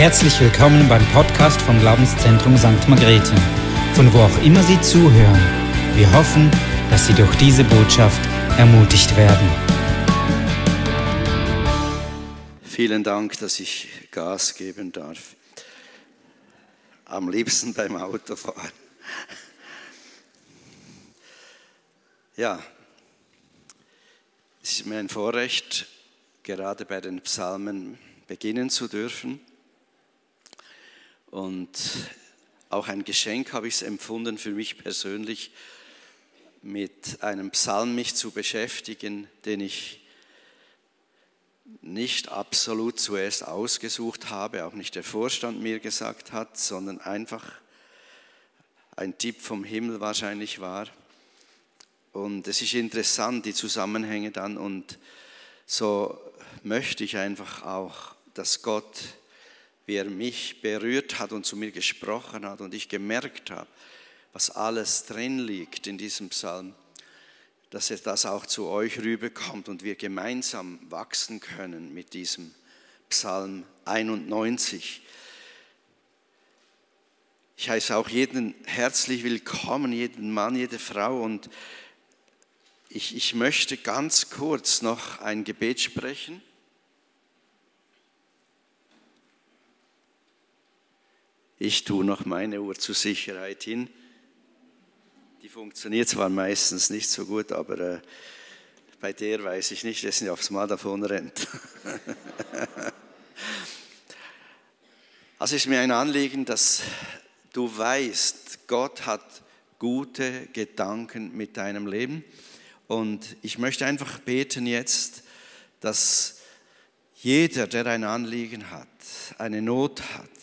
Herzlich willkommen beim Podcast vom Glaubenszentrum St. Margrethe, von wo auch immer Sie zuhören. Wir hoffen, dass Sie durch diese Botschaft ermutigt werden. Vielen Dank, dass ich Gas geben darf. Am liebsten beim Autofahren. Ja, es ist mir ein Vorrecht, gerade bei den Psalmen beginnen zu dürfen. Und auch ein Geschenk habe ich es empfunden für mich persönlich, mit einem Psalm mich zu beschäftigen, den ich nicht absolut zuerst ausgesucht habe, auch nicht der Vorstand mir gesagt hat, sondern einfach ein Tipp vom Himmel wahrscheinlich war. Und es ist interessant, die Zusammenhänge dann. Und so möchte ich einfach auch, dass Gott wie er mich berührt hat und zu mir gesprochen hat und ich gemerkt habe, was alles drin liegt in diesem Psalm, dass er das auch zu euch rüberkommt und wir gemeinsam wachsen können mit diesem Psalm 91. Ich heiße auch jeden herzlich willkommen, jeden Mann, jede Frau und ich, ich möchte ganz kurz noch ein Gebet sprechen Ich tue noch meine Uhr zur Sicherheit hin. Die funktioniert zwar meistens nicht so gut, aber äh, bei der weiß ich nicht, dass sie aufs Mal davon rennt. also ist mir ein Anliegen, dass du weißt, Gott hat gute Gedanken mit deinem Leben. Und ich möchte einfach beten jetzt, dass jeder, der ein Anliegen hat, eine Not hat,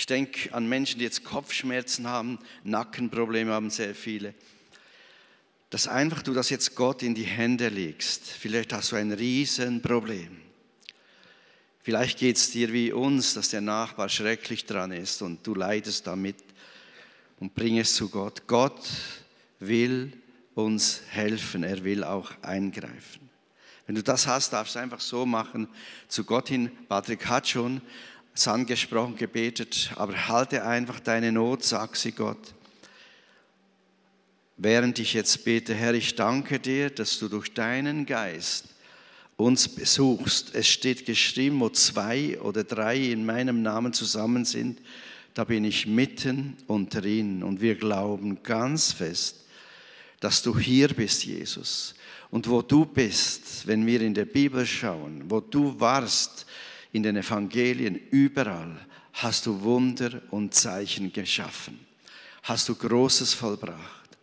ich denke an Menschen, die jetzt Kopfschmerzen haben, Nackenprobleme haben sehr viele. Dass einfach du das jetzt Gott in die Hände legst. Vielleicht hast du ein Riesenproblem. Vielleicht geht es dir wie uns, dass der Nachbar schrecklich dran ist und du leidest damit und bring es zu Gott. Gott will uns helfen, er will auch eingreifen. Wenn du das hast, darfst du einfach so machen, zu Gott hin. Patrick hat schon es angesprochen, gebetet, aber halte einfach deine Not, sag sie Gott. Während ich jetzt bete, Herr, ich danke dir, dass du durch deinen Geist uns besuchst. Es steht geschrieben, wo zwei oder drei in meinem Namen zusammen sind, da bin ich mitten unter ihnen. Und wir glauben ganz fest, dass du hier bist, Jesus. Und wo du bist, wenn wir in der Bibel schauen, wo du warst, in den Evangelien, überall hast du Wunder und Zeichen geschaffen, hast du Großes vollbracht.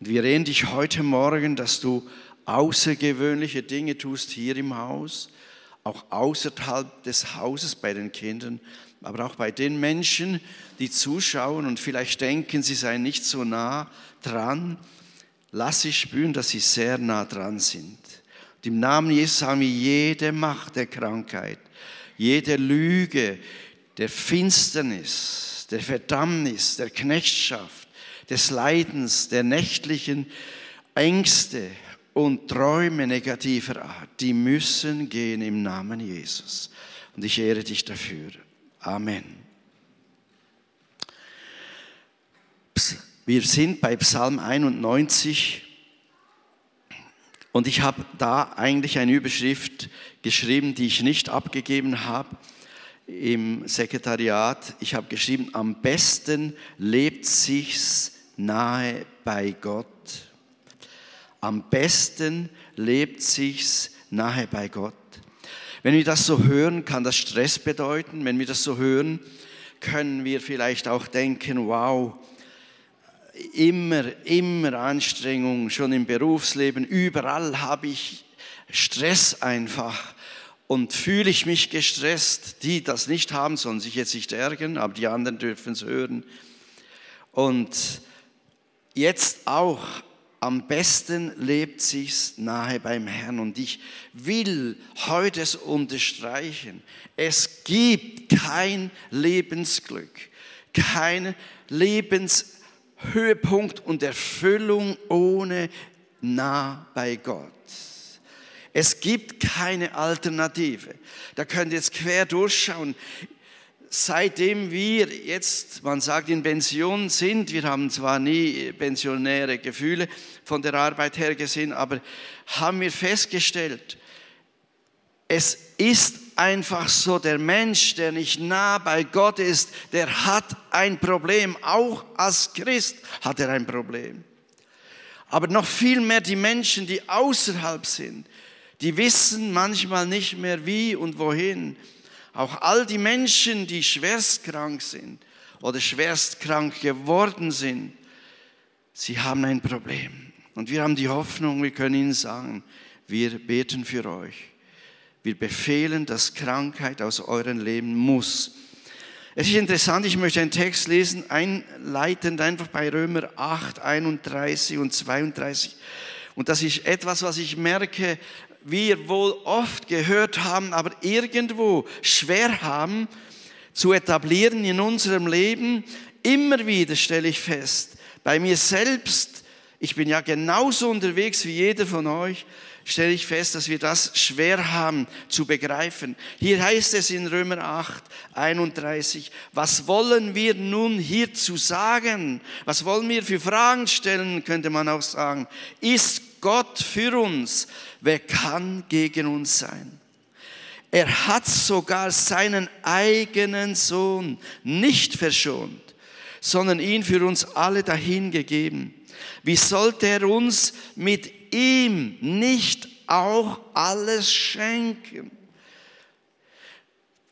Und wir reden dich heute Morgen, dass du außergewöhnliche Dinge tust hier im Haus, auch außerhalb des Hauses bei den Kindern, aber auch bei den Menschen, die zuschauen und vielleicht denken, sie seien nicht so nah dran. Lass sie spüren, dass sie sehr nah dran sind. Und im Namen Jesus haben wir jede Macht der Krankheit, jede Lüge der Finsternis, der Verdammnis, der Knechtschaft, des Leidens, der nächtlichen Ängste und Träume negativer Art, die müssen gehen im Namen Jesus. Und ich ehre dich dafür. Amen. Wir sind bei Psalm 91 und ich habe da eigentlich eine Überschrift geschrieben, die ich nicht abgegeben habe im Sekretariat. Ich habe geschrieben, am besten lebt sich's nahe bei Gott. Am besten lebt sich's nahe bei Gott. Wenn wir das so hören, kann das Stress bedeuten. Wenn wir das so hören, können wir vielleicht auch denken, wow, immer, immer Anstrengung, schon im Berufsleben, überall habe ich Stress einfach. Und fühle ich mich gestresst, die das nicht haben, sollen sich jetzt nicht ärgern, aber die anderen dürfen es hören. Und jetzt auch am besten lebt sich's nahe beim Herrn. Und ich will heute es unterstreichen. Es gibt kein Lebensglück, kein Lebens Höhepunkt und Erfüllung ohne nah bei Gott. Es gibt keine Alternative. Da könnt ihr jetzt quer durchschauen. seitdem wir jetzt, man sagt, in Pension sind, wir haben zwar nie pensionäre Gefühle von der Arbeit her gesehen, aber haben wir festgestellt, es ist einfach so, der Mensch, der nicht nah bei Gott ist, der hat ein Problem. Auch als Christ hat er ein Problem. Aber noch viel mehr die Menschen, die außerhalb sind, die wissen manchmal nicht mehr wie und wohin. Auch all die Menschen, die schwerstkrank sind oder schwerstkrank geworden sind, sie haben ein Problem. Und wir haben die Hoffnung, wir können ihnen sagen, wir beten für euch. Wir befehlen, dass Krankheit aus eurem Leben muss. Es ist interessant, ich möchte einen Text lesen, einleitend einfach bei Römer 8, 31 und 32. Und das ist etwas, was ich merke, wir wohl oft gehört haben, aber irgendwo schwer haben zu etablieren in unserem Leben. Immer wieder stelle ich fest, bei mir selbst, ich bin ja genauso unterwegs wie jeder von euch, stelle ich fest, dass wir das schwer haben zu begreifen. Hier heißt es in Römer 8, 31, was wollen wir nun hierzu sagen? Was wollen wir für Fragen stellen, könnte man auch sagen. Ist Gott für uns? Wer kann gegen uns sein? Er hat sogar seinen eigenen Sohn nicht verschont, sondern ihn für uns alle dahingegeben. Wie sollte er uns mit ihm nicht auch alles schenken?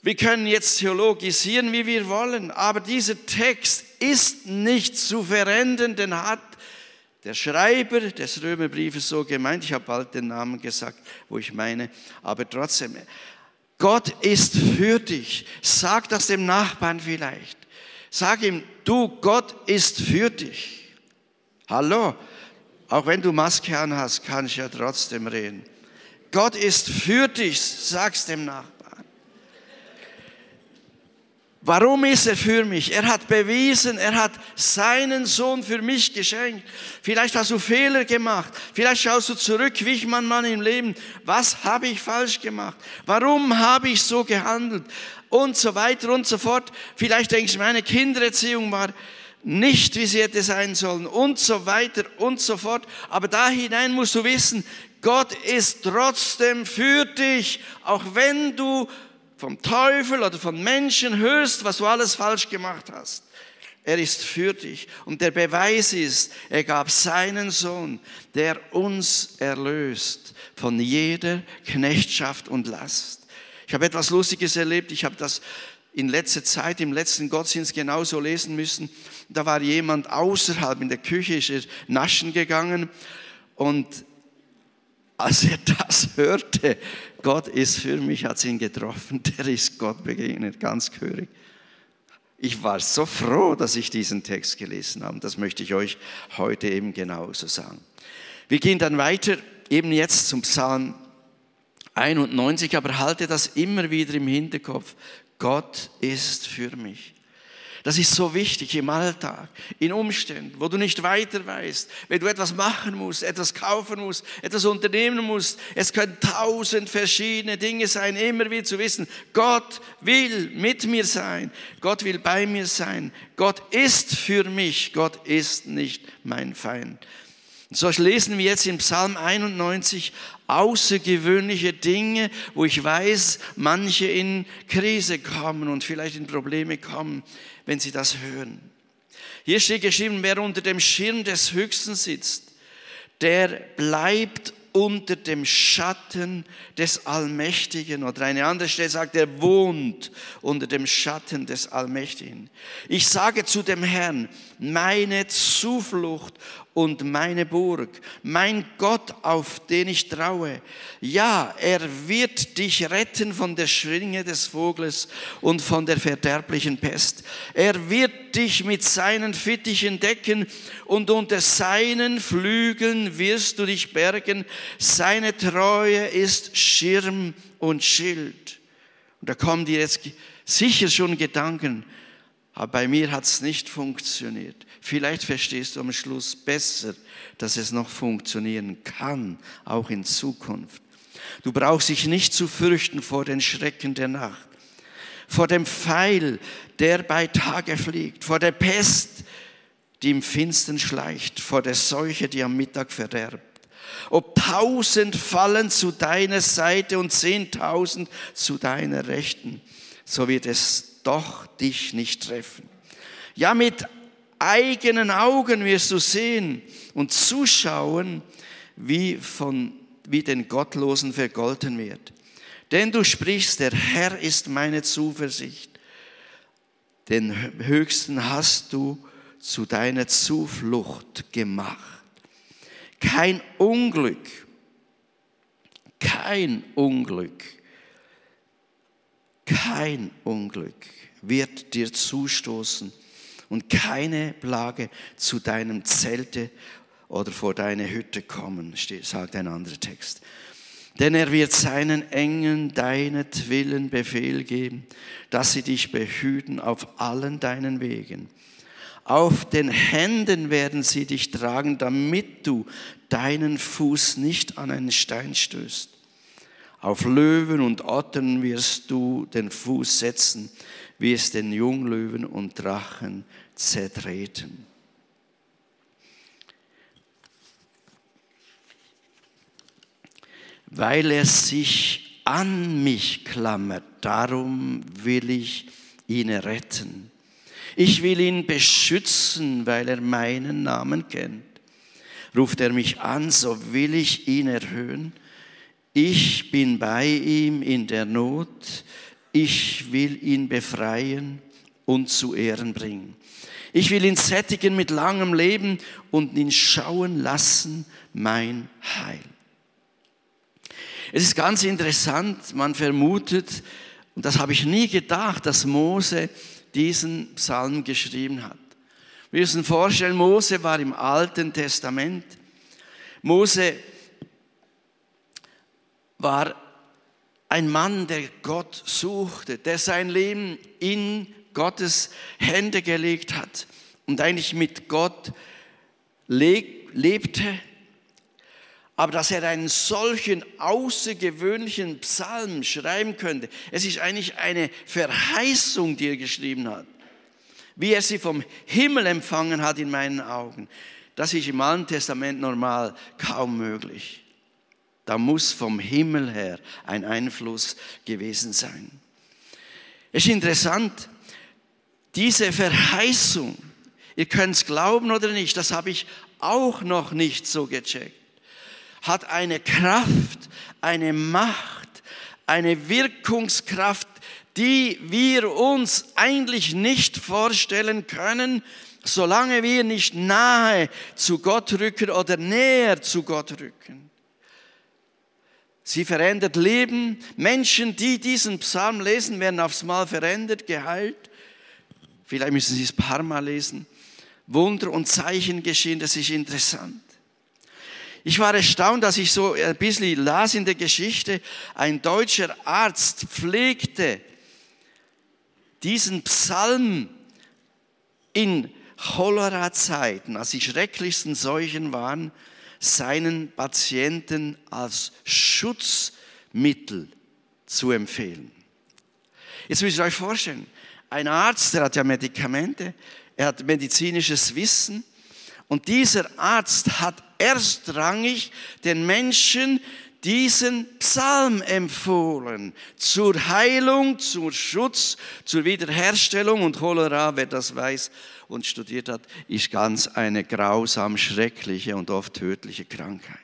Wir können jetzt theologisieren, wie wir wollen, aber dieser Text ist nicht zu verändern, denn hat der Schreiber des Römerbriefes so gemeint. Ich habe bald den Namen gesagt, wo ich meine, aber trotzdem, Gott ist für dich. Sag das dem Nachbarn vielleicht. Sag ihm, du, Gott ist für dich. Hallo, auch wenn du Maske an hast, kann ich ja trotzdem reden. Gott ist für dich, sag's dem Nachbarn. Warum ist er für mich? Er hat bewiesen, er hat seinen Sohn für mich geschenkt. Vielleicht hast du Fehler gemacht. Vielleicht schaust du zurück, wie ich man Mann im Leben. Was habe ich falsch gemacht? Warum habe ich so gehandelt? Und so weiter und so fort. Vielleicht denkst du, meine Kindererziehung war nicht, wie sie hätte sein sollen und so weiter und so fort. Aber da hinein musst du wissen, Gott ist trotzdem für dich, auch wenn du vom Teufel oder von Menschen hörst, was du alles falsch gemacht hast. Er ist für dich. Und der Beweis ist, er gab seinen Sohn, der uns erlöst von jeder Knechtschaft und Last. Ich habe etwas Lustiges erlebt. Ich habe das in letzter Zeit im letzten Gottesdienst genauso lesen müssen. Da war jemand außerhalb in der Küche, ist er naschen gegangen und als er das hörte, Gott ist für mich, hat ihn getroffen, der ist Gott begegnet, ganz gehörig. Ich war so froh, dass ich diesen Text gelesen habe. Das möchte ich euch heute eben genauso sagen. Wir gehen dann weiter, eben jetzt zum Psalm 91, aber halte das immer wieder im Hinterkopf. Gott ist für mich. Das ist so wichtig im Alltag, in Umständen, wo du nicht weiter weißt, wenn du etwas machen musst, etwas kaufen musst, etwas unternehmen musst. Es können tausend verschiedene Dinge sein, immer wieder zu wissen, Gott will mit mir sein, Gott will bei mir sein, Gott ist für mich, Gott ist nicht mein Feind. So lesen wir jetzt im Psalm 91 außergewöhnliche Dinge, wo ich weiß, manche in Krise kommen und vielleicht in Probleme kommen, wenn sie das hören. Hier steht geschrieben, wer unter dem Schirm des Höchsten sitzt, der bleibt unter dem Schatten des Allmächtigen. Oder eine andere Stelle sagt, er wohnt unter dem Schatten des Allmächtigen. Ich sage zu dem Herrn, meine Zuflucht und meine Burg, mein Gott, auf den ich traue. Ja, er wird dich retten von der Schwinge des Vogels und von der verderblichen Pest. Er wird dich mit seinen Fittichen decken und unter seinen Flügeln wirst du dich bergen. Seine Treue ist Schirm und Schild. Und da kommen dir jetzt sicher schon Gedanken, aber bei mir hat es nicht funktioniert. Vielleicht verstehst du am Schluss besser, dass es noch funktionieren kann, auch in Zukunft. Du brauchst dich nicht zu fürchten vor den Schrecken der Nacht, vor dem Pfeil, der bei Tage fliegt, vor der Pest, die im Finstern schleicht, vor der Seuche, die am Mittag verderbt. Ob tausend fallen zu deiner Seite und zehntausend zu deiner Rechten, so wird es doch dich nicht treffen. Ja, mit eigenen Augen wirst du sehen und zuschauen, wie, von, wie den Gottlosen vergolten wird. Denn du sprichst, der Herr ist meine Zuversicht. Den Höchsten hast du zu deiner Zuflucht gemacht. Kein Unglück, kein Unglück, kein Unglück wird dir zustoßen und keine Plage zu deinem Zelte oder vor deine Hütte kommen, sagt ein anderer Text. Denn er wird seinen Engeln deinetwillen Befehl geben, dass sie dich behüten auf allen deinen Wegen. Auf den Händen werden sie dich tragen, damit du deinen Fuß nicht an einen Stein stößt. Auf Löwen und Ottern wirst du den Fuß setzen, es den Junglöwen und Drachen zertreten. Weil er sich an mich klammert, darum will ich ihn retten. Ich will ihn beschützen, weil er meinen Namen kennt. Ruft er mich an, so will ich ihn erhöhen. Ich bin bei ihm in der Not. Ich will ihn befreien und zu Ehren bringen. Ich will ihn sättigen mit langem Leben und ihn schauen lassen mein Heil. Es ist ganz interessant, man vermutet, und das habe ich nie gedacht, dass Mose diesen Psalm geschrieben hat. Wir müssen vorstellen, Mose war im Alten Testament. Mose war ein Mann, der Gott suchte, der sein Leben in Gottes Hände gelegt hat und eigentlich mit Gott lebte. Aber dass er einen solchen außergewöhnlichen Psalm schreiben könnte, es ist eigentlich eine Verheißung, die er geschrieben hat. Wie er sie vom Himmel empfangen hat in meinen Augen, das ist im Alten Testament normal kaum möglich. Da muss vom Himmel her ein Einfluss gewesen sein. Es ist interessant, diese Verheißung, ihr könnt es glauben oder nicht, das habe ich auch noch nicht so gecheckt, hat eine Kraft, eine Macht, eine Wirkungskraft, die wir uns eigentlich nicht vorstellen können, solange wir nicht nahe zu Gott rücken oder näher zu Gott rücken. Sie verändert Leben. Menschen, die diesen Psalm lesen, werden aufs Mal verändert, geheilt. Vielleicht müssen Sie es ein paar Mal lesen. Wunder und Zeichen geschehen, das ist interessant. Ich war erstaunt, dass ich so ein bisschen las in der Geschichte, ein deutscher Arzt pflegte diesen Psalm in Cholera-Zeiten, als die schrecklichsten Seuchen waren, seinen Patienten als Schutzmittel zu empfehlen. Jetzt müsst ihr euch vorstellen, ein Arzt, der hat ja Medikamente, er hat medizinisches Wissen und dieser Arzt hat erstrangig den Menschen diesen Psalm empfohlen zur Heilung, zum Schutz, zur Wiederherstellung und Cholera, wer das weiß und studiert hat, ist ganz eine grausam schreckliche und oft tödliche Krankheit.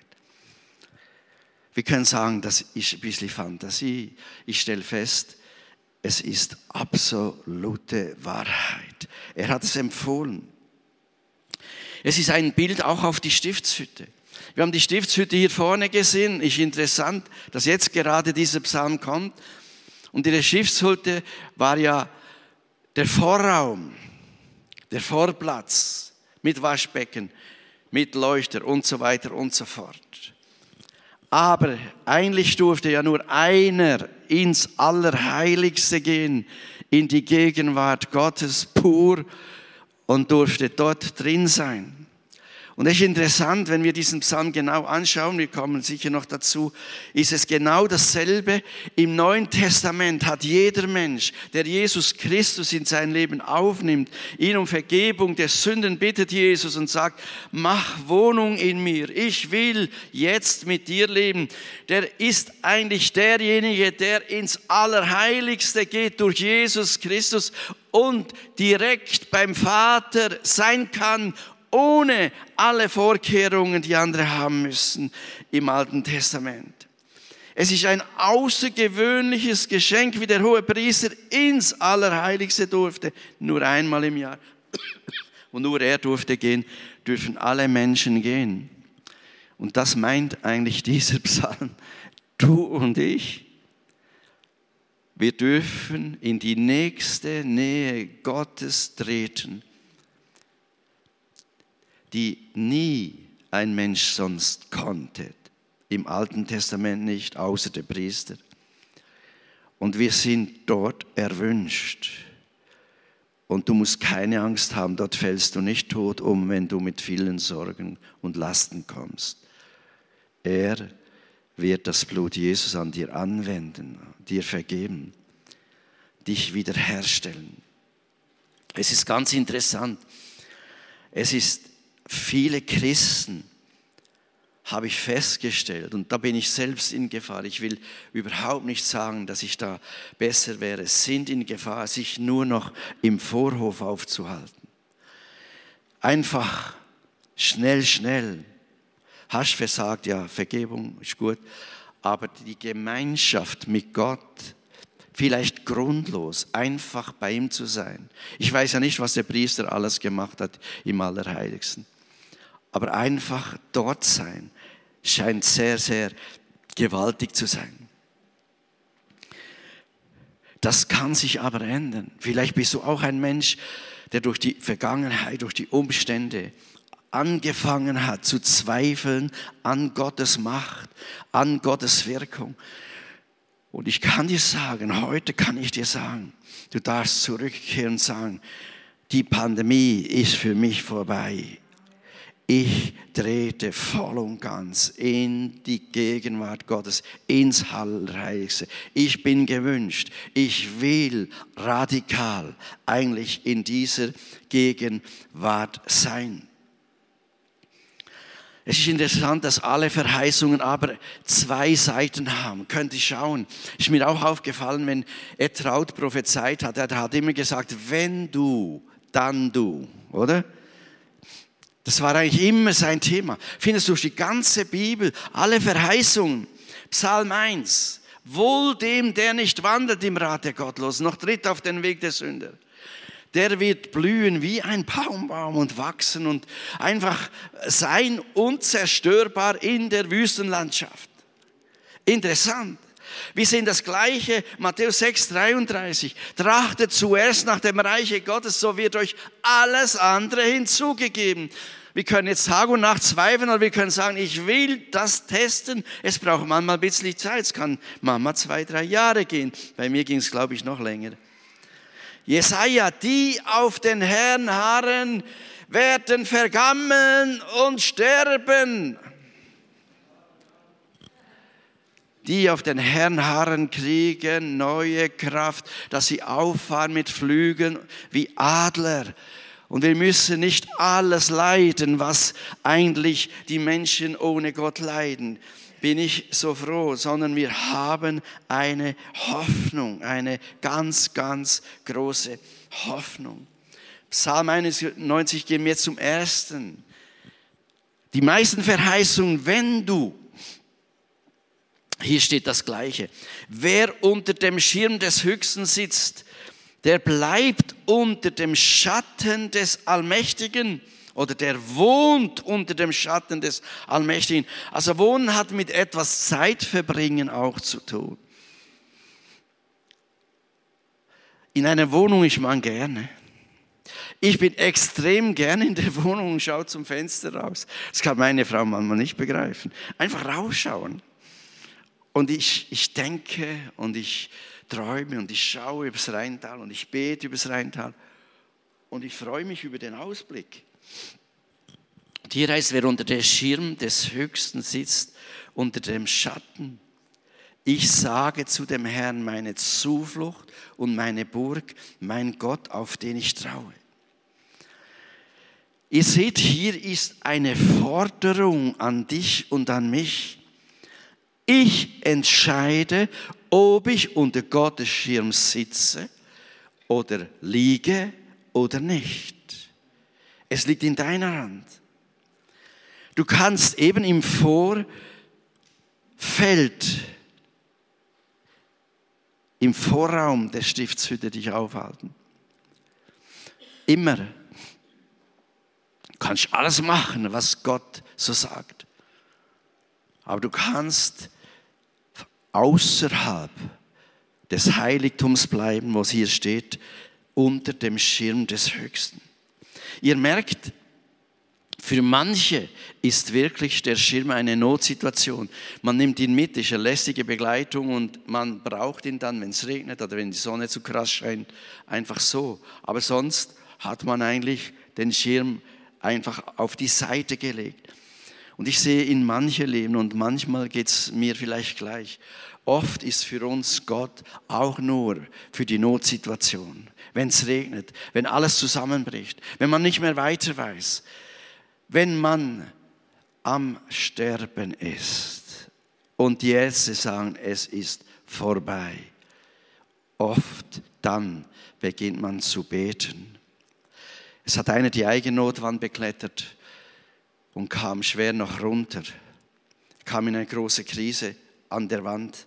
Wir können sagen, das ist ein bisschen Fantasie. Ich stelle fest, es ist absolute Wahrheit. Er hat es empfohlen. Es ist ein Bild auch auf die Stiftshütte. Wir haben die Stiftshütte hier vorne gesehen. Ist interessant, dass jetzt gerade dieser Psalm kommt. Und ihre Stiftshütte war ja der Vorraum, der Vorplatz mit Waschbecken, mit Leuchter und so weiter und so fort. Aber eigentlich durfte ja nur einer ins Allerheiligste gehen, in die Gegenwart Gottes pur und durfte dort drin sein. Und es ist interessant, wenn wir diesen Psalm genau anschauen, wir kommen sicher noch dazu, ist es genau dasselbe. Im Neuen Testament hat jeder Mensch, der Jesus Christus in sein Leben aufnimmt, ihn um Vergebung der Sünden bittet Jesus und sagt, mach Wohnung in mir, ich will jetzt mit dir leben. Der ist eigentlich derjenige, der ins Allerheiligste geht durch Jesus Christus und direkt beim Vater sein kann ohne alle Vorkehrungen, die andere haben müssen im Alten Testament. Es ist ein außergewöhnliches Geschenk, wie der hohe Priester ins Allerheiligste durfte, nur einmal im Jahr. Und nur er durfte gehen, dürfen alle Menschen gehen. Und das meint eigentlich dieser Psalm. Du und ich, wir dürfen in die nächste Nähe Gottes treten die nie ein Mensch sonst konnte. Im Alten Testament nicht, außer der Priester. Und wir sind dort erwünscht. Und du musst keine Angst haben, dort fällst du nicht tot um, wenn du mit vielen Sorgen und Lasten kommst. Er wird das Blut Jesus an dir anwenden, dir vergeben, dich wiederherstellen. Es ist ganz interessant. Es ist viele Christen, habe ich festgestellt, und da bin ich selbst in Gefahr, ich will überhaupt nicht sagen, dass ich da besser wäre, sind in Gefahr, sich nur noch im Vorhof aufzuhalten. Einfach schnell, schnell. Hast versagt, ja, Vergebung ist gut, aber die Gemeinschaft mit Gott, vielleicht grundlos, einfach bei ihm zu sein. Ich weiß ja nicht, was der Priester alles gemacht hat im Allerheiligsten aber einfach dort sein scheint sehr, sehr gewaltig zu sein. Das kann sich aber ändern. Vielleicht bist du auch ein Mensch, der durch die Vergangenheit, durch die Umstände angefangen hat zu zweifeln an Gottes Macht, an Gottes Wirkung. Und ich kann dir sagen, heute kann ich dir sagen, du darfst zurückkehren und sagen, die Pandemie ist für mich vorbei. Ich trete voll und ganz in die Gegenwart Gottes, ins Allerheiligste. Ich bin gewünscht. Ich will radikal eigentlich in dieser Gegenwart sein. Es ist interessant, dass alle Verheißungen aber zwei Seiten haben. Könnt ihr schauen. Ist mir auch aufgefallen, wenn Etraut prophezeit hat. Er hat immer gesagt, wenn du, dann du, oder? Das war eigentlich immer sein Thema. Findest du die ganze Bibel, alle Verheißungen. Psalm 1. Wohl dem, der nicht wandert im Rat der Gottlosen, noch tritt auf den Weg der Sünder. Der wird blühen wie ein Baumbaum und wachsen und einfach sein unzerstörbar in der Wüstenlandschaft. Interessant. Wir sehen das gleiche, Matthäus 6, 33. Trachtet zuerst nach dem Reiche Gottes, so wird euch alles andere hinzugegeben. Wir können jetzt Tag und Nacht zweifeln oder wir können sagen, ich will das testen. Es braucht manchmal ein bisschen Zeit. Es kann manchmal zwei, drei Jahre gehen. Bei mir ging es, glaube ich, noch länger. Jesaja, die auf den Herrn harren, werden vergammeln und sterben. Die auf den Herrn harren, kriegen neue Kraft, dass sie auffahren mit Flügeln wie Adler. Und wir müssen nicht alles leiden, was eigentlich die Menschen ohne Gott leiden. Bin ich so froh, sondern wir haben eine Hoffnung, eine ganz, ganz große Hoffnung. Psalm 91 gehen wir zum ersten. Die meisten Verheißungen, wenn du, hier steht das Gleiche, wer unter dem Schirm des Höchsten sitzt, der bleibt unter dem Schatten des Allmächtigen oder der wohnt unter dem Schatten des Allmächtigen. Also wohnen hat mit etwas Zeit verbringen auch zu tun. In einer Wohnung ist man gerne. Ich bin extrem gerne in der Wohnung und schaue zum Fenster raus. Das kann meine Frau manchmal nicht begreifen. Einfach rausschauen. Und ich, ich denke und ich träume und ich schaue übers Rheintal und ich bete übers Rheintal und ich freue mich über den Ausblick. Und hier heißt, wer unter der Schirm des Höchsten sitzt, unter dem Schatten. Ich sage zu dem Herrn meine Zuflucht und meine Burg, mein Gott, auf den ich traue. Ihr seht, hier ist eine Forderung an dich und an mich. Ich entscheide, ob ich unter Gottes Schirm sitze oder liege oder nicht. Es liegt in deiner Hand. Du kannst eben im Vorfeld, im Vorraum der Stiftshütte dich aufhalten. Immer. Du kannst alles machen, was Gott so sagt. Aber du kannst außerhalb des Heiligtums bleiben, wo es hier steht, unter dem Schirm des Höchsten. Ihr merkt, für manche ist wirklich der Schirm eine Notsituation. Man nimmt ihn mit, ist eine lästige Begleitung und man braucht ihn dann, wenn es regnet oder wenn die Sonne zu krass scheint, einfach so. Aber sonst hat man eigentlich den Schirm einfach auf die Seite gelegt. Und ich sehe in manche Leben und manchmal geht es mir vielleicht gleich. Oft ist für uns Gott auch nur für die Notsituation. Wenn es regnet, wenn alles zusammenbricht, wenn man nicht mehr weiter weiß, wenn man am Sterben ist und die Ärzte sagen, es ist vorbei. Oft dann beginnt man zu beten. Es hat einer die Eigennotwand beklettert und kam schwer noch runter, kam in eine große Krise an der Wand.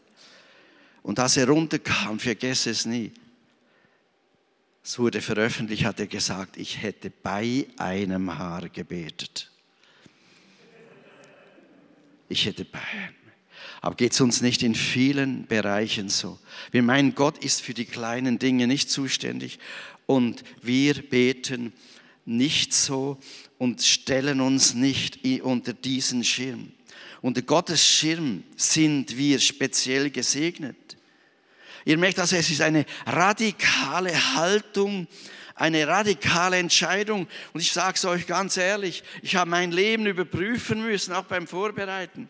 Und als er runterkam, vergesse es nie, es wurde veröffentlicht, hat er gesagt, ich hätte bei einem Haar gebetet. Ich hätte bei einem. Aber geht es uns nicht in vielen Bereichen so? Wir meinen, Gott ist für die kleinen Dinge nicht zuständig und wir beten nicht so und stellen uns nicht unter diesen Schirm. Unter Gottes Schirm sind wir speziell gesegnet. Ihr merkt also, es ist eine radikale Haltung, eine radikale Entscheidung. Und ich sage es euch ganz ehrlich, ich habe mein Leben überprüfen müssen, auch beim Vorbereiten.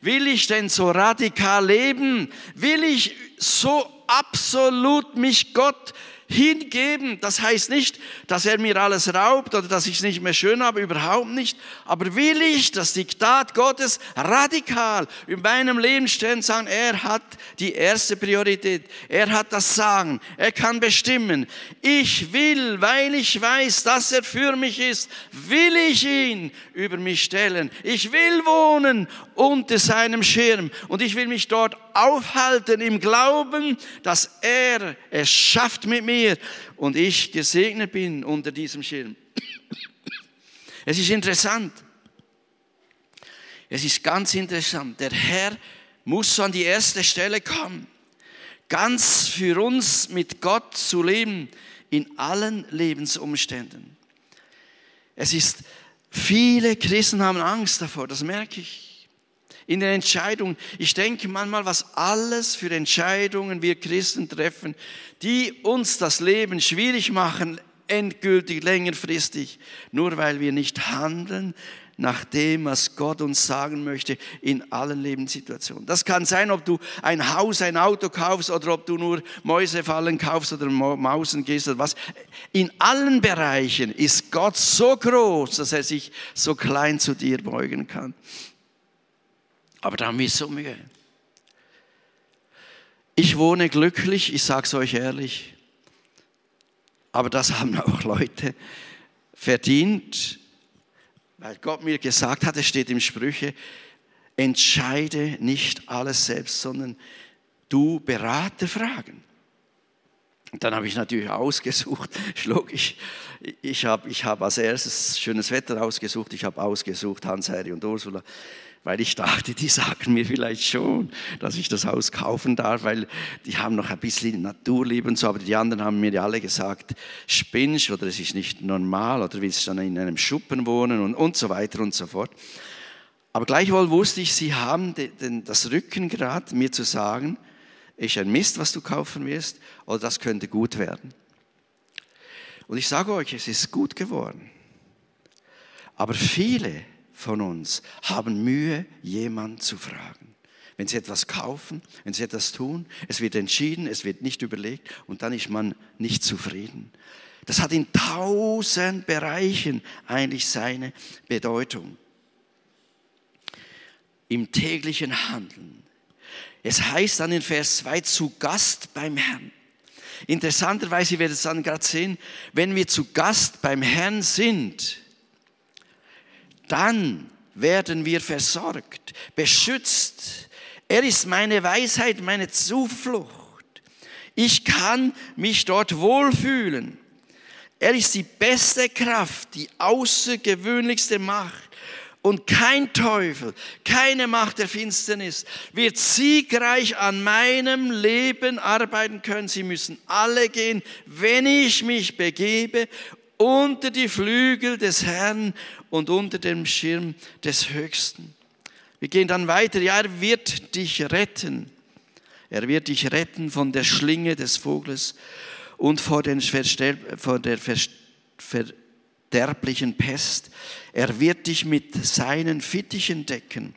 Will ich denn so radikal leben? Will ich so absolut mich Gott hingeben. Das heißt nicht, dass er mir alles raubt oder dass ich es nicht mehr schön habe, überhaupt nicht. Aber will ich das Diktat Gottes radikal in meinem Leben stellen, sagen, er hat die erste Priorität. Er hat das Sagen. Er kann bestimmen. Ich will, weil ich weiß, dass er für mich ist, will ich ihn über mich stellen. Ich will wohnen unter seinem Schirm und ich will mich dort aufhalten im Glauben, dass er es schafft mit mir und ich gesegnet bin unter diesem Schirm. Es ist interessant. Es ist ganz interessant. Der Herr muss an die erste Stelle kommen. Ganz für uns mit Gott zu leben in allen Lebensumständen. Es ist, viele Christen haben Angst davor, das merke ich in den Entscheidungen. Ich denke manchmal, was alles für Entscheidungen wir Christen treffen, die uns das Leben schwierig machen, endgültig längerfristig, nur weil wir nicht handeln nach dem, was Gott uns sagen möchte in allen Lebenssituationen. Das kann sein, ob du ein Haus, ein Auto kaufst oder ob du nur Mäusefallen kaufst oder Mausen gehst oder was. In allen Bereichen ist Gott so groß, dass er sich so klein zu dir beugen kann. Aber da haben wir so Mühe. Ich wohne glücklich, ich sage es euch ehrlich, aber das haben auch Leute verdient, weil Gott mir gesagt hat, es steht im Sprüche, entscheide nicht alles selbst, sondern du berate Fragen. Und dann habe ich natürlich ausgesucht, ich, ich habe ich hab als erstes schönes Wetter ausgesucht, ich habe ausgesucht Hans, Harry und Ursula weil ich dachte, die sagen mir vielleicht schon, dass ich das Haus kaufen darf, weil die haben noch ein bisschen Naturliebe und so, aber die anderen haben mir alle gesagt, spinnst oder es ist nicht normal oder willst du dann in einem Schuppen wohnen und, und so weiter und so fort. Aber gleichwohl wusste ich, sie haben den, das Rückengrad, mir zu sagen, ist ein Mist, was du kaufen wirst, oder das könnte gut werden. Und ich sage euch, es ist gut geworden. Aber viele von uns haben Mühe, jemanden zu fragen. Wenn sie etwas kaufen, wenn sie etwas tun, es wird entschieden, es wird nicht überlegt und dann ist man nicht zufrieden. Das hat in tausend Bereichen eigentlich seine Bedeutung. Im täglichen Handeln. Es heißt dann in Vers 2 zu Gast beim Herrn. Interessanterweise, ihr werdet es dann gerade sehen, wenn wir zu Gast beim Herrn sind, dann werden wir versorgt, beschützt. Er ist meine Weisheit, meine Zuflucht. Ich kann mich dort wohlfühlen. Er ist die beste Kraft, die außergewöhnlichste Macht. Und kein Teufel, keine Macht der Finsternis wird siegreich an meinem Leben arbeiten können. Sie müssen alle gehen, wenn ich mich begebe unter die Flügel des Herrn und unter dem Schirm des Höchsten. Wir gehen dann weiter. Ja, er wird dich retten. Er wird dich retten von der Schlinge des Vogels und vor, vor der verderblichen Pest. Er wird dich mit seinen Fittichen decken.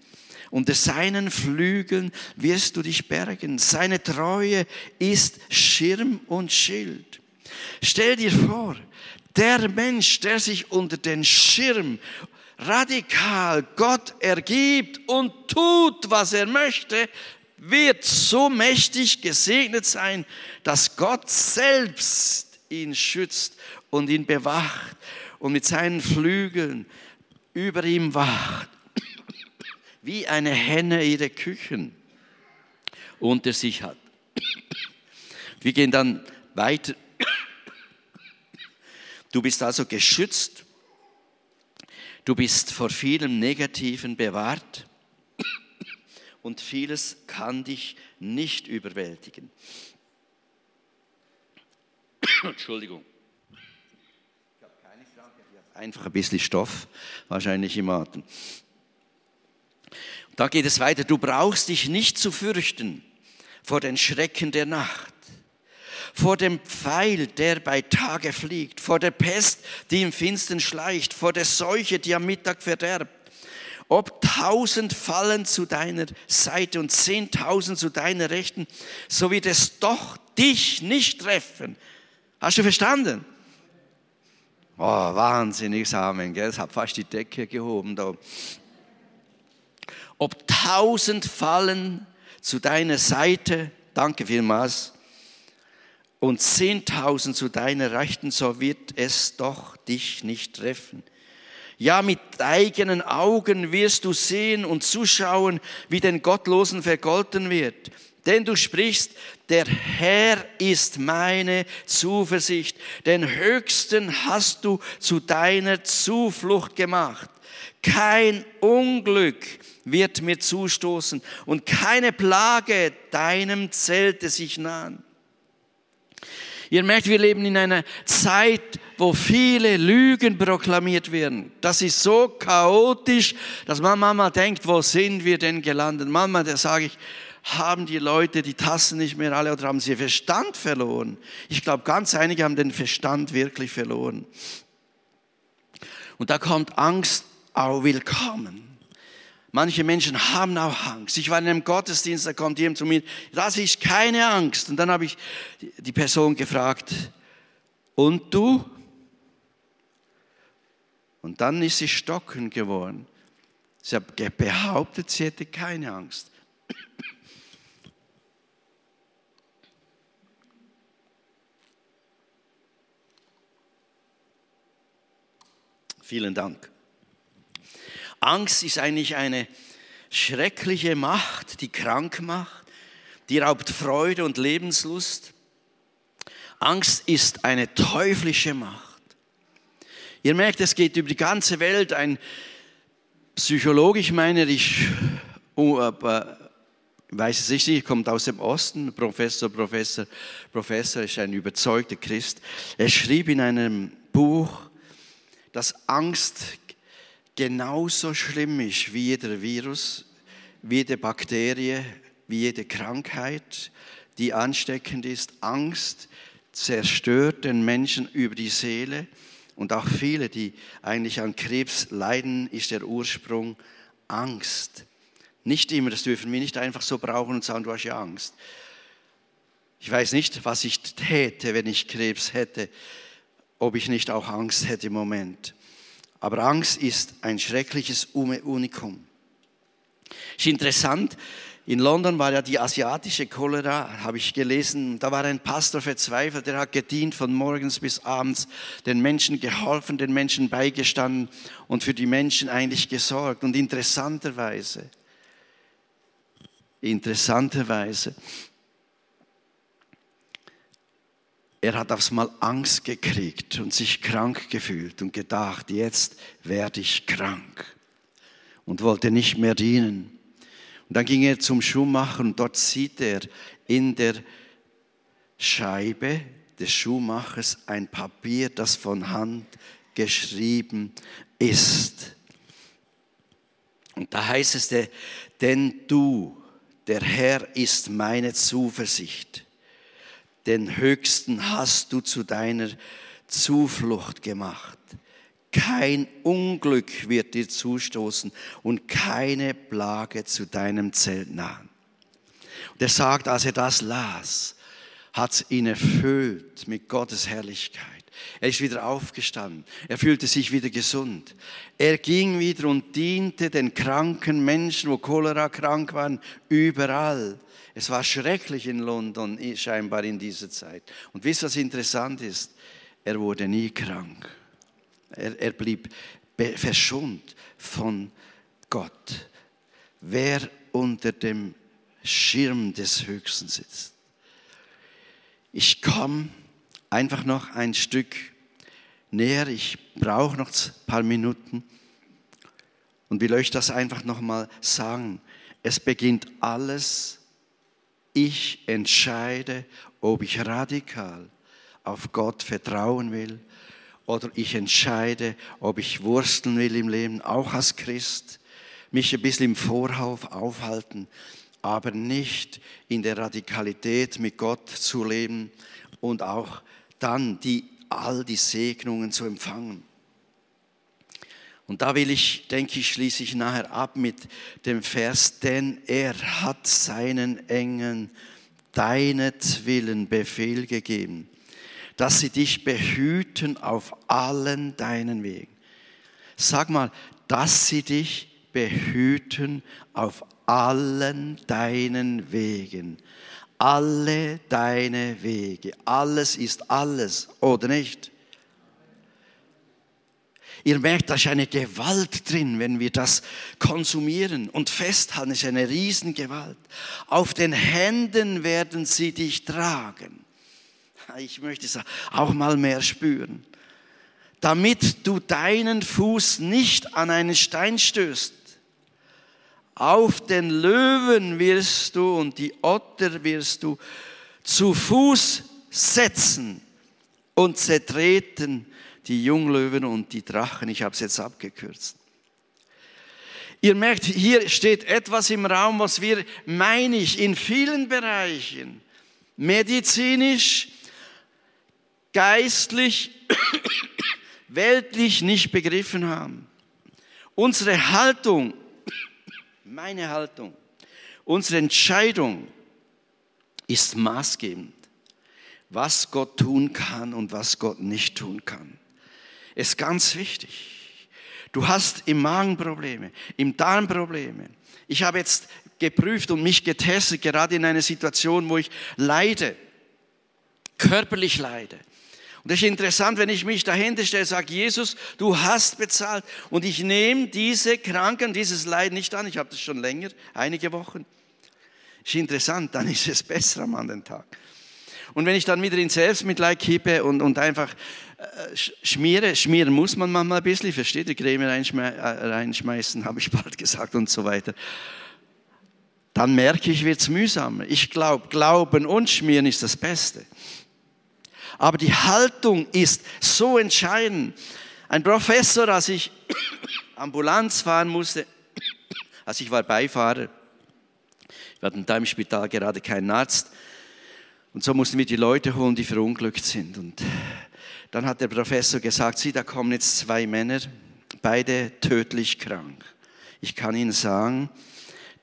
Unter seinen Flügeln wirst du dich bergen. Seine Treue ist Schirm und Schild. Stell dir vor, der Mensch, der sich unter den Schirm radikal Gott ergibt und tut, was er möchte, wird so mächtig gesegnet sein, dass Gott selbst ihn schützt und ihn bewacht und mit seinen Flügeln über ihm wacht, wie eine Henne ihre Küchen unter sich hat. Wir gehen dann weiter Du bist also geschützt. Du bist vor vielem Negativen bewahrt. Und vieles kann dich nicht überwältigen. Entschuldigung. Ich habe keine Krankheit, ich habe einfach ein bisschen Stoff wahrscheinlich im Atem. Da geht es weiter. Du brauchst dich nicht zu fürchten vor den Schrecken der Nacht vor dem Pfeil, der bei Tage fliegt, vor der Pest, die im Finstern schleicht, vor der Seuche, die am Mittag verderbt. Ob tausend fallen zu deiner Seite und zehntausend zu deiner Rechten, so wird es doch dich nicht treffen. Hast du verstanden? Oh, wahnsinniges Amen, gell? Es hat fast die Decke gehoben da. Ob tausend fallen zu deiner Seite, danke vielmals, und zehntausend zu deiner Rechten, so wird es doch dich nicht treffen. Ja, mit eigenen Augen wirst du sehen und zuschauen, wie den Gottlosen vergolten wird. Denn du sprichst, der Herr ist meine Zuversicht. Den Höchsten hast du zu deiner Zuflucht gemacht. Kein Unglück wird mir zustoßen und keine Plage deinem Zelte sich nahen. Ihr merkt, wir leben in einer Zeit, wo viele Lügen proklamiert werden. Das ist so chaotisch, dass man manchmal denkt, wo sind wir denn gelandet? Manchmal da sage ich, haben die Leute die Tassen nicht mehr alle oder haben sie Verstand verloren? Ich glaube, ganz einige haben den Verstand wirklich verloren. Und da kommt Angst auch willkommen. Manche Menschen haben auch Angst. Ich war in einem Gottesdienst, da kommt jemand zu mir, das ist keine Angst. Und dann habe ich die Person gefragt, und du? Und dann ist sie stockend geworden. Sie hat behauptet, sie hätte keine Angst. Vielen Dank. Angst ist eigentlich eine schreckliche Macht, die krank macht, die raubt Freude und Lebenslust. Angst ist eine teuflische Macht. Ihr merkt, es geht über die ganze Welt. Ein Psychologe, ich meine, ich äh, weiß es nicht, ich kommt aus dem Osten, Professor, Professor, Professor ist ein überzeugter Christ. Er schrieb in einem Buch, dass Angst genauso schlimm ist wie jeder Virus, wie jede Bakterie, wie jede Krankheit, die ansteckend ist. Angst zerstört den Menschen über die Seele und auch viele, die eigentlich an Krebs leiden, ist der Ursprung Angst. Nicht immer, das dürfen wir nicht einfach so brauchen und sagen, du hast ja Angst. Ich weiß nicht, was ich täte, wenn ich Krebs hätte, ob ich nicht auch Angst hätte im Moment. Aber Angst ist ein schreckliches Unikum. Ist interessant, in London war ja die asiatische Cholera, habe ich gelesen. Da war ein Pastor verzweifelt, der hat gedient von morgens bis abends, den Menschen geholfen, den Menschen beigestanden und für die Menschen eigentlich gesorgt. Und interessanterweise, interessanterweise, er hat aufs Mal Angst gekriegt und sich krank gefühlt und gedacht, jetzt werde ich krank und wollte nicht mehr dienen. Und dann ging er zum Schuhmacher und dort sieht er in der Scheibe des Schuhmachers ein Papier, das von Hand geschrieben ist. Und da heißt es, denn du, der Herr, ist meine Zuversicht. Den Höchsten hast du zu deiner Zuflucht gemacht. Kein Unglück wird dir zustoßen und keine Plage zu deinem Zelt nahen. Und er sagt, als er das las, hat es ihn erfüllt mit Gottes Herrlichkeit. Er ist wieder aufgestanden. Er fühlte sich wieder gesund. Er ging wieder und diente den kranken Menschen, wo Cholera krank waren, überall. Es war schrecklich in London, scheinbar in dieser Zeit. Und wisst ihr, was interessant ist? Er wurde nie krank. Er, er blieb verschont von Gott. Wer unter dem Schirm des Höchsten sitzt. Ich komme einfach noch ein Stück näher. Ich brauche noch ein paar Minuten und will euch das einfach noch mal sagen. Es beginnt alles. Ich entscheide, ob ich radikal auf Gott vertrauen will oder ich entscheide, ob ich wursteln will im Leben, auch als Christ, mich ein bisschen im Vorhauf aufhalten, aber nicht in der Radikalität mit Gott zu leben und auch dann die, all die Segnungen zu empfangen. Und da will ich, denke ich, schließe ich nachher ab mit dem Vers, denn er hat seinen Engeln deinetwillen Befehl gegeben, dass sie dich behüten auf allen deinen Wegen. Sag mal, dass sie dich behüten auf allen deinen Wegen. Alle deine Wege. Alles ist alles, oder nicht? Ihr merkt, da ist eine Gewalt drin, wenn wir das konsumieren und festhalten, ist eine Riesengewalt. Auf den Händen werden sie dich tragen. Ich möchte es auch mal mehr spüren. Damit du deinen Fuß nicht an einen Stein stößt. Auf den Löwen wirst du und die Otter wirst du zu Fuß setzen und zertreten die Junglöwen und die Drachen. Ich habe es jetzt abgekürzt. Ihr merkt, hier steht etwas im Raum, was wir, meine ich, in vielen Bereichen, medizinisch, geistlich, weltlich nicht begriffen haben. Unsere Haltung, meine Haltung, unsere Entscheidung ist maßgebend, was Gott tun kann und was Gott nicht tun kann. Ist ganz wichtig. Du hast im Magen Probleme, im Darm Probleme. Ich habe jetzt geprüft und mich getestet, gerade in einer Situation, wo ich leide, körperlich leide. Und das ist interessant, wenn ich mich dahinter stelle, sage, Jesus, du hast bezahlt und ich nehme diese Kranken, dieses Leid nicht an. Ich habe das schon länger, einige Wochen. Ist interessant, dann ist es besser am anderen Tag. Und wenn ich dann wieder in Selbstmitleid kippe und, und einfach äh, schmiere, schmieren muss man manchmal ein bisschen, versteht ihr, Creme äh, reinschmeißen, habe ich bald gesagt und so weiter. Dann merke ich, wird es mühsamer. Ich glaube, Glauben und Schmieren ist das Beste. Aber die Haltung ist so entscheidend. Ein Professor, als ich Ambulanz fahren musste, als ich war Beifahrer, wir hatten da im Spital gerade keinen Arzt, und so mussten wir die Leute holen, die verunglückt sind. Und Dann hat der Professor gesagt, sieh, da kommen jetzt zwei Männer, beide tödlich krank. Ich kann Ihnen sagen,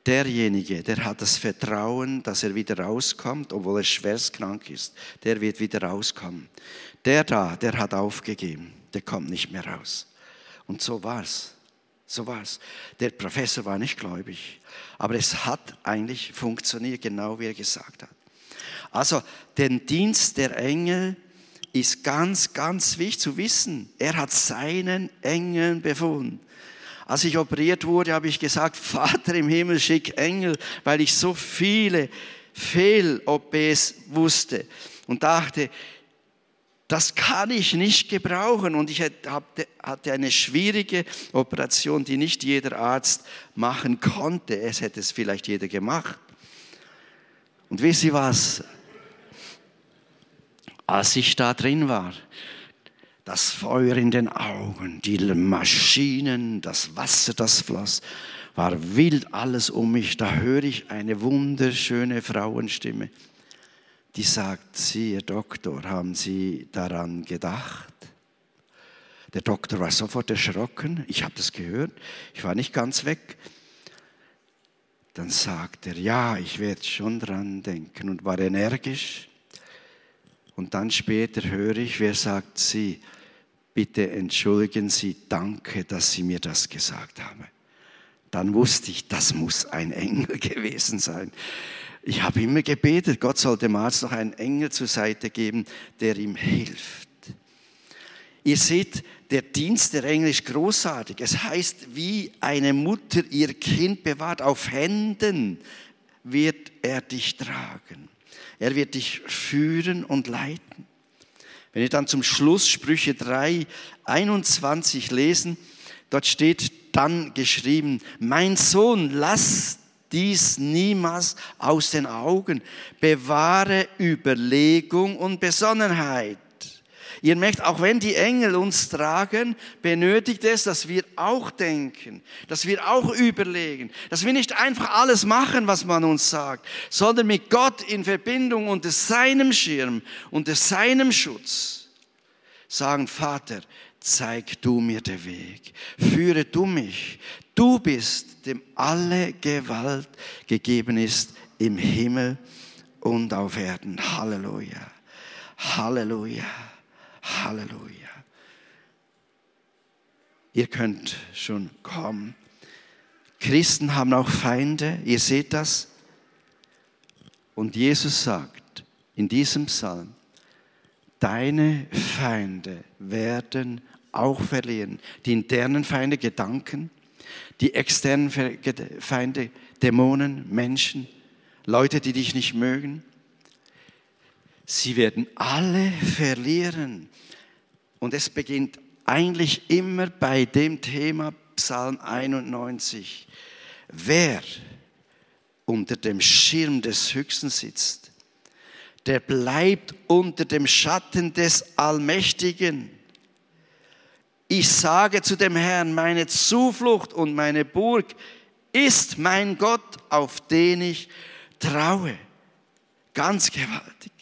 derjenige, der hat das Vertrauen, dass er wieder rauskommt, obwohl er schwerst krank ist, der wird wieder rauskommen. Der da, der hat aufgegeben, der kommt nicht mehr raus. Und so war's. So war's. Der Professor war nicht gläubig, aber es hat eigentlich funktioniert, genau wie er gesagt hat. Also den Dienst der Engel ist ganz, ganz wichtig zu wissen. Er hat seinen Engeln befunden. Als ich operiert wurde, habe ich gesagt, Vater im Himmel, schick Engel, weil ich so viele Fehl-OPs wusste und dachte, das kann ich nicht gebrauchen. Und ich hatte eine schwierige Operation, die nicht jeder Arzt machen konnte. Es hätte es vielleicht jeder gemacht. Und wisst ihr was? Als ich da drin war, das Feuer in den Augen, die Maschinen, das Wasser, das floss, war wild alles um mich. Da höre ich eine wunderschöne Frauenstimme, die sagt, Sie, Herr Doktor, haben Sie daran gedacht? Der Doktor war sofort erschrocken. Ich habe das gehört. Ich war nicht ganz weg. Dann sagt er, ja, ich werde schon dran denken und war energisch. Und dann später höre ich, wer sagt, Sie, bitte entschuldigen Sie, danke, dass Sie mir das gesagt haben. Dann wusste ich, das muss ein Engel gewesen sein. Ich habe immer gebetet, Gott soll dem Arzt noch einen Engel zur Seite geben, der ihm hilft. Ihr seht, der Dienst der Engel ist großartig. Es heißt, wie eine Mutter ihr Kind bewahrt, auf Händen wird er dich tragen. Er wird dich führen und leiten. Wenn wir dann zum Schluss Sprüche 3, 21 lesen, dort steht dann geschrieben, mein Sohn, lass dies niemals aus den Augen, bewahre Überlegung und Besonnenheit. Ihr merkt, auch wenn die Engel uns tragen, benötigt es, dass wir auch denken, dass wir auch überlegen, dass wir nicht einfach alles machen, was man uns sagt, sondern mit Gott in Verbindung unter seinem Schirm, unter seinem Schutz sagen, Vater, zeig du mir den Weg, führe du mich. Du bist, dem alle Gewalt gegeben ist im Himmel und auf Erden. Halleluja. Halleluja. Halleluja. Ihr könnt schon kommen. Christen haben auch Feinde, ihr seht das. Und Jesus sagt in diesem Psalm, deine Feinde werden auch verlieren. Die internen Feinde, Gedanken, die externen Feinde, Dämonen, Menschen, Leute, die dich nicht mögen. Sie werden alle verlieren. Und es beginnt eigentlich immer bei dem Thema Psalm 91. Wer unter dem Schirm des Höchsten sitzt, der bleibt unter dem Schatten des Allmächtigen. Ich sage zu dem Herrn, meine Zuflucht und meine Burg ist mein Gott, auf den ich traue. Ganz gewaltig.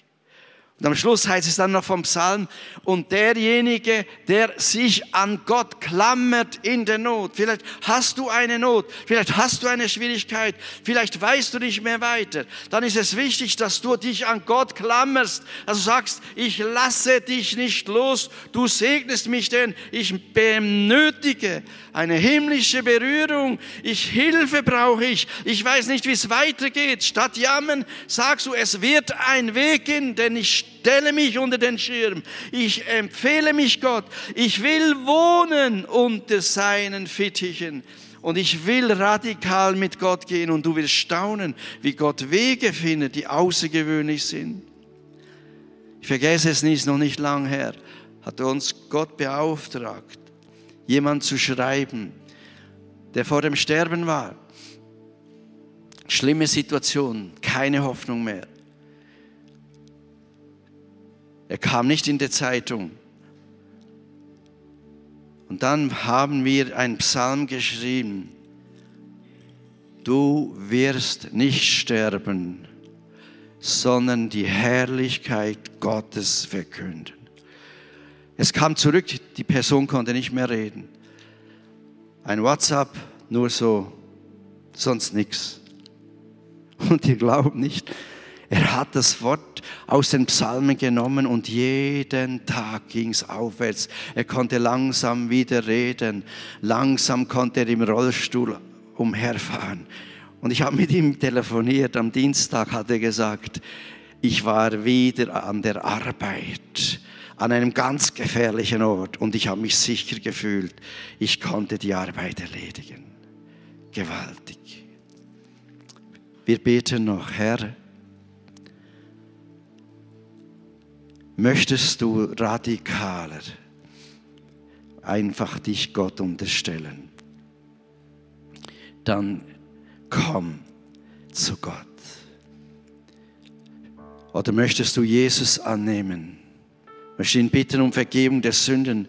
Und am Schluss heißt es dann noch vom Psalm, und derjenige, der sich an Gott klammert in der Not. Vielleicht hast du eine Not, vielleicht hast du eine Schwierigkeit, vielleicht weißt du nicht mehr weiter. Dann ist es wichtig, dass du dich an Gott klammerst. Also sagst, ich lasse dich nicht los, du segnest mich denn, ich benötige eine himmlische Berührung, ich Hilfe brauche ich, ich weiß nicht, wie es weitergeht. Statt jammern sagst du, es wird ein Weg gehen, denn ich stelle mich unter den Schirm. Ich empfehle mich Gott. Ich will wohnen unter seinen Fittichen. Und ich will radikal mit Gott gehen und du wirst staunen, wie Gott Wege findet, die außergewöhnlich sind. Ich vergesse es nicht, noch nicht lang her, hat uns Gott beauftragt, jemand zu schreiben, der vor dem Sterben war. Schlimme Situation, keine Hoffnung mehr. Er kam nicht in die Zeitung. Und dann haben wir einen Psalm geschrieben. Du wirst nicht sterben, sondern die Herrlichkeit Gottes verkünden. Es kam zurück, die Person konnte nicht mehr reden. Ein WhatsApp, nur so, sonst nichts. Und ihr glaubt nicht, er hat das Wort aus den Psalmen genommen und jeden Tag ging es aufwärts. Er konnte langsam wieder reden. Langsam konnte er im Rollstuhl umherfahren. Und ich habe mit ihm telefoniert. Am Dienstag hat er gesagt, ich war wieder an der Arbeit, an einem ganz gefährlichen Ort und ich habe mich sicher gefühlt, ich konnte die Arbeit erledigen. Gewaltig. Wir beten noch, Herr, möchtest du radikaler einfach dich Gott unterstellen, dann komm zu Gott. Oder möchtest du Jesus annehmen? Möchtest ihn bitten um Vergebung der Sünden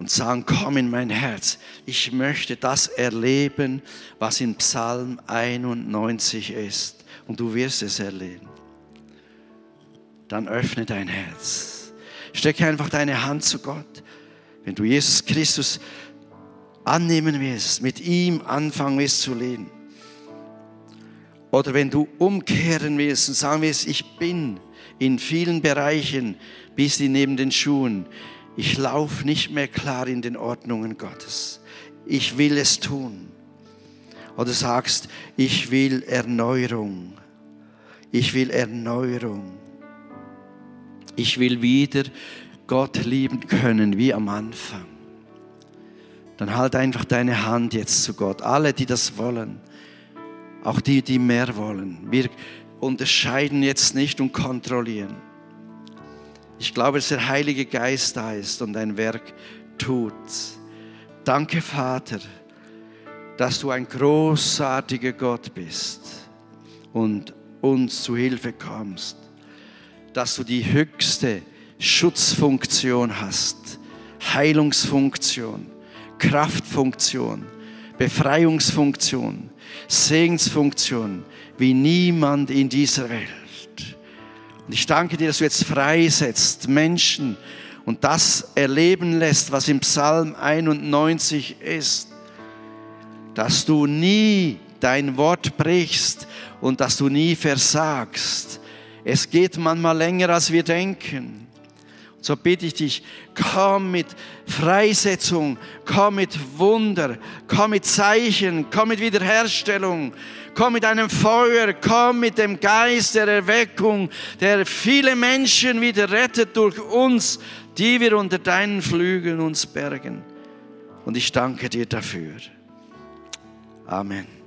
und sagen, komm in mein Herz. Ich möchte das erleben, was in Psalm 91 ist. Und du wirst es erleben dann öffne dein Herz. Stecke einfach deine Hand zu Gott. Wenn du Jesus Christus annehmen willst, mit ihm anfangen willst zu leben. Oder wenn du umkehren willst und sagen willst, ich bin in vielen Bereichen bis die neben den Schuhen. Ich laufe nicht mehr klar in den Ordnungen Gottes. Ich will es tun. Oder sagst, ich will Erneuerung. Ich will Erneuerung. Ich will wieder Gott lieben können wie am Anfang. Dann halt einfach deine Hand jetzt zu Gott. Alle, die das wollen, auch die, die mehr wollen. Wir unterscheiden jetzt nicht und kontrollieren. Ich glaube, dass der Heilige Geist da ist und ein Werk tut. Danke, Vater, dass du ein großartiger Gott bist und uns zu Hilfe kommst dass du die höchste Schutzfunktion hast, Heilungsfunktion, Kraftfunktion, Befreiungsfunktion, Segensfunktion wie niemand in dieser Welt. Und ich danke dir, dass du jetzt freisetzt Menschen und das erleben lässt, was im Psalm 91 ist, dass du nie dein Wort brichst und dass du nie versagst es geht manchmal länger, als wir denken. So bitte ich dich, komm mit Freisetzung, komm mit Wunder, komm mit Zeichen, komm mit Wiederherstellung, komm mit einem Feuer, komm mit dem Geist der Erweckung, der viele Menschen wieder rettet durch uns, die wir unter deinen Flügeln uns bergen. Und ich danke dir dafür. Amen.